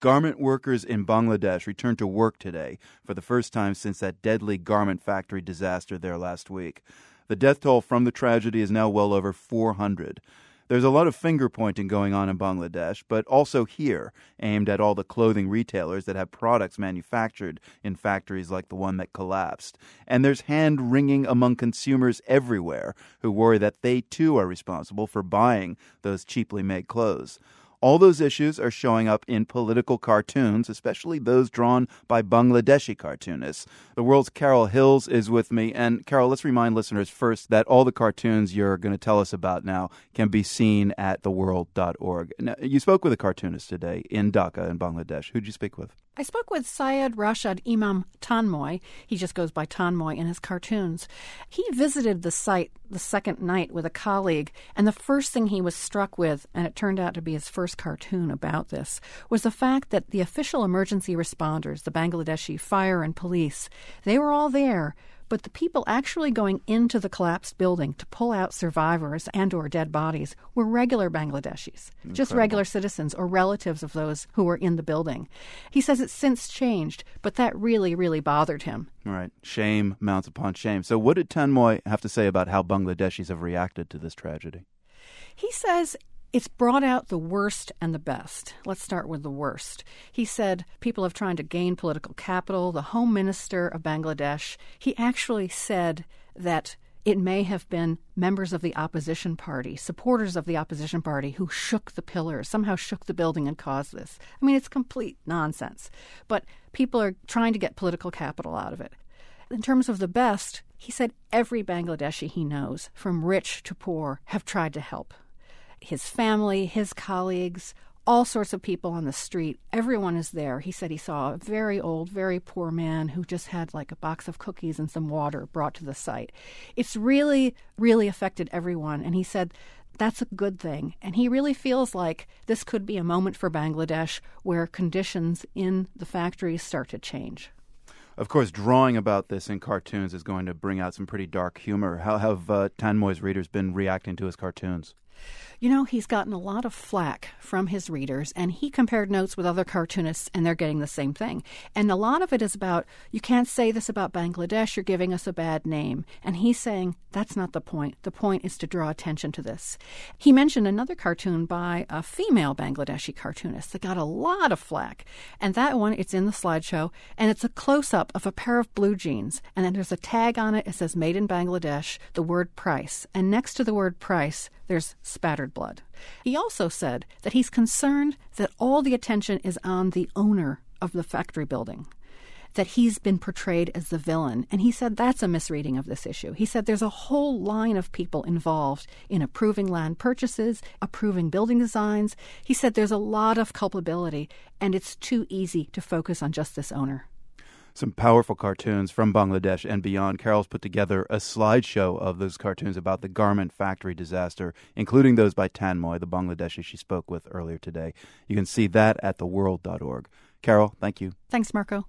Garment workers in Bangladesh returned to work today for the first time since that deadly garment factory disaster there last week. The death toll from the tragedy is now well over 400. There's a lot of finger pointing going on in Bangladesh, but also here, aimed at all the clothing retailers that have products manufactured in factories like the one that collapsed. And there's hand wringing among consumers everywhere who worry that they too are responsible for buying those cheaply made clothes. All those issues are showing up in political cartoons, especially those drawn by Bangladeshi cartoonists. The world's Carol Hills is with me. And Carol, let's remind listeners first that all the cartoons you're going to tell us about now can be seen at theworld.org. Now, you spoke with a cartoonist today in Dhaka in Bangladesh. Who'd you speak with? I spoke with Syed Rashad Imam Tanmoy. He just goes by Tanmoy in his cartoons. He visited the site the second night with a colleague, and the first thing he was struck with, and it turned out to be his first cartoon about this, was the fact that the official emergency responders, the Bangladeshi fire and police, they were all there but the people actually going into the collapsed building to pull out survivors and or dead bodies were regular Bangladeshis, Incredible. just regular citizens or relatives of those who were in the building. He says it's since changed, but that really, really bothered him. Right. Shame mounts upon shame. So what did Tanmoy have to say about how Bangladeshis have reacted to this tragedy? He says it's brought out the worst and the best. Let's start with the worst. He said people have tried to gain political capital. The Home Minister of Bangladesh, he actually said that it may have been members of the opposition party, supporters of the opposition party, who shook the pillars, somehow shook the building and caused this. I mean, it's complete nonsense. But people are trying to get political capital out of it. In terms of the best, he said every Bangladeshi he knows, from rich to poor, have tried to help his family, his colleagues, all sorts of people on the street. Everyone is there. He said he saw a very old, very poor man who just had like a box of cookies and some water brought to the site. It's really, really affected everyone. And he said that's a good thing. And he really feels like this could be a moment for Bangladesh where conditions in the factories start to change. Of course, drawing about this in cartoons is going to bring out some pretty dark humor. How have uh, Tanmoy's readers been reacting to his cartoons? You know, he's gotten a lot of flack from his readers, and he compared notes with other cartoonists, and they're getting the same thing. And a lot of it is about, you can't say this about Bangladesh, you're giving us a bad name. And he's saying, that's not the point. The point is to draw attention to this. He mentioned another cartoon by a female Bangladeshi cartoonist that got a lot of flack. And that one, it's in the slideshow, and it's a close up of a pair of blue jeans. And then there's a tag on it, it says made in Bangladesh, the word price. And next to the word price, there's spattered blood. He also said that he's concerned that all the attention is on the owner of the factory building, that he's been portrayed as the villain. And he said that's a misreading of this issue. He said there's a whole line of people involved in approving land purchases, approving building designs. He said there's a lot of culpability, and it's too easy to focus on just this owner some powerful cartoons from Bangladesh and beyond. Carol's put together a slideshow of those cartoons about the garment factory disaster, including those by Tanmoy, the Bangladeshi she spoke with earlier today. You can see that at theworld.org. Carol, thank you. Thanks, Marco.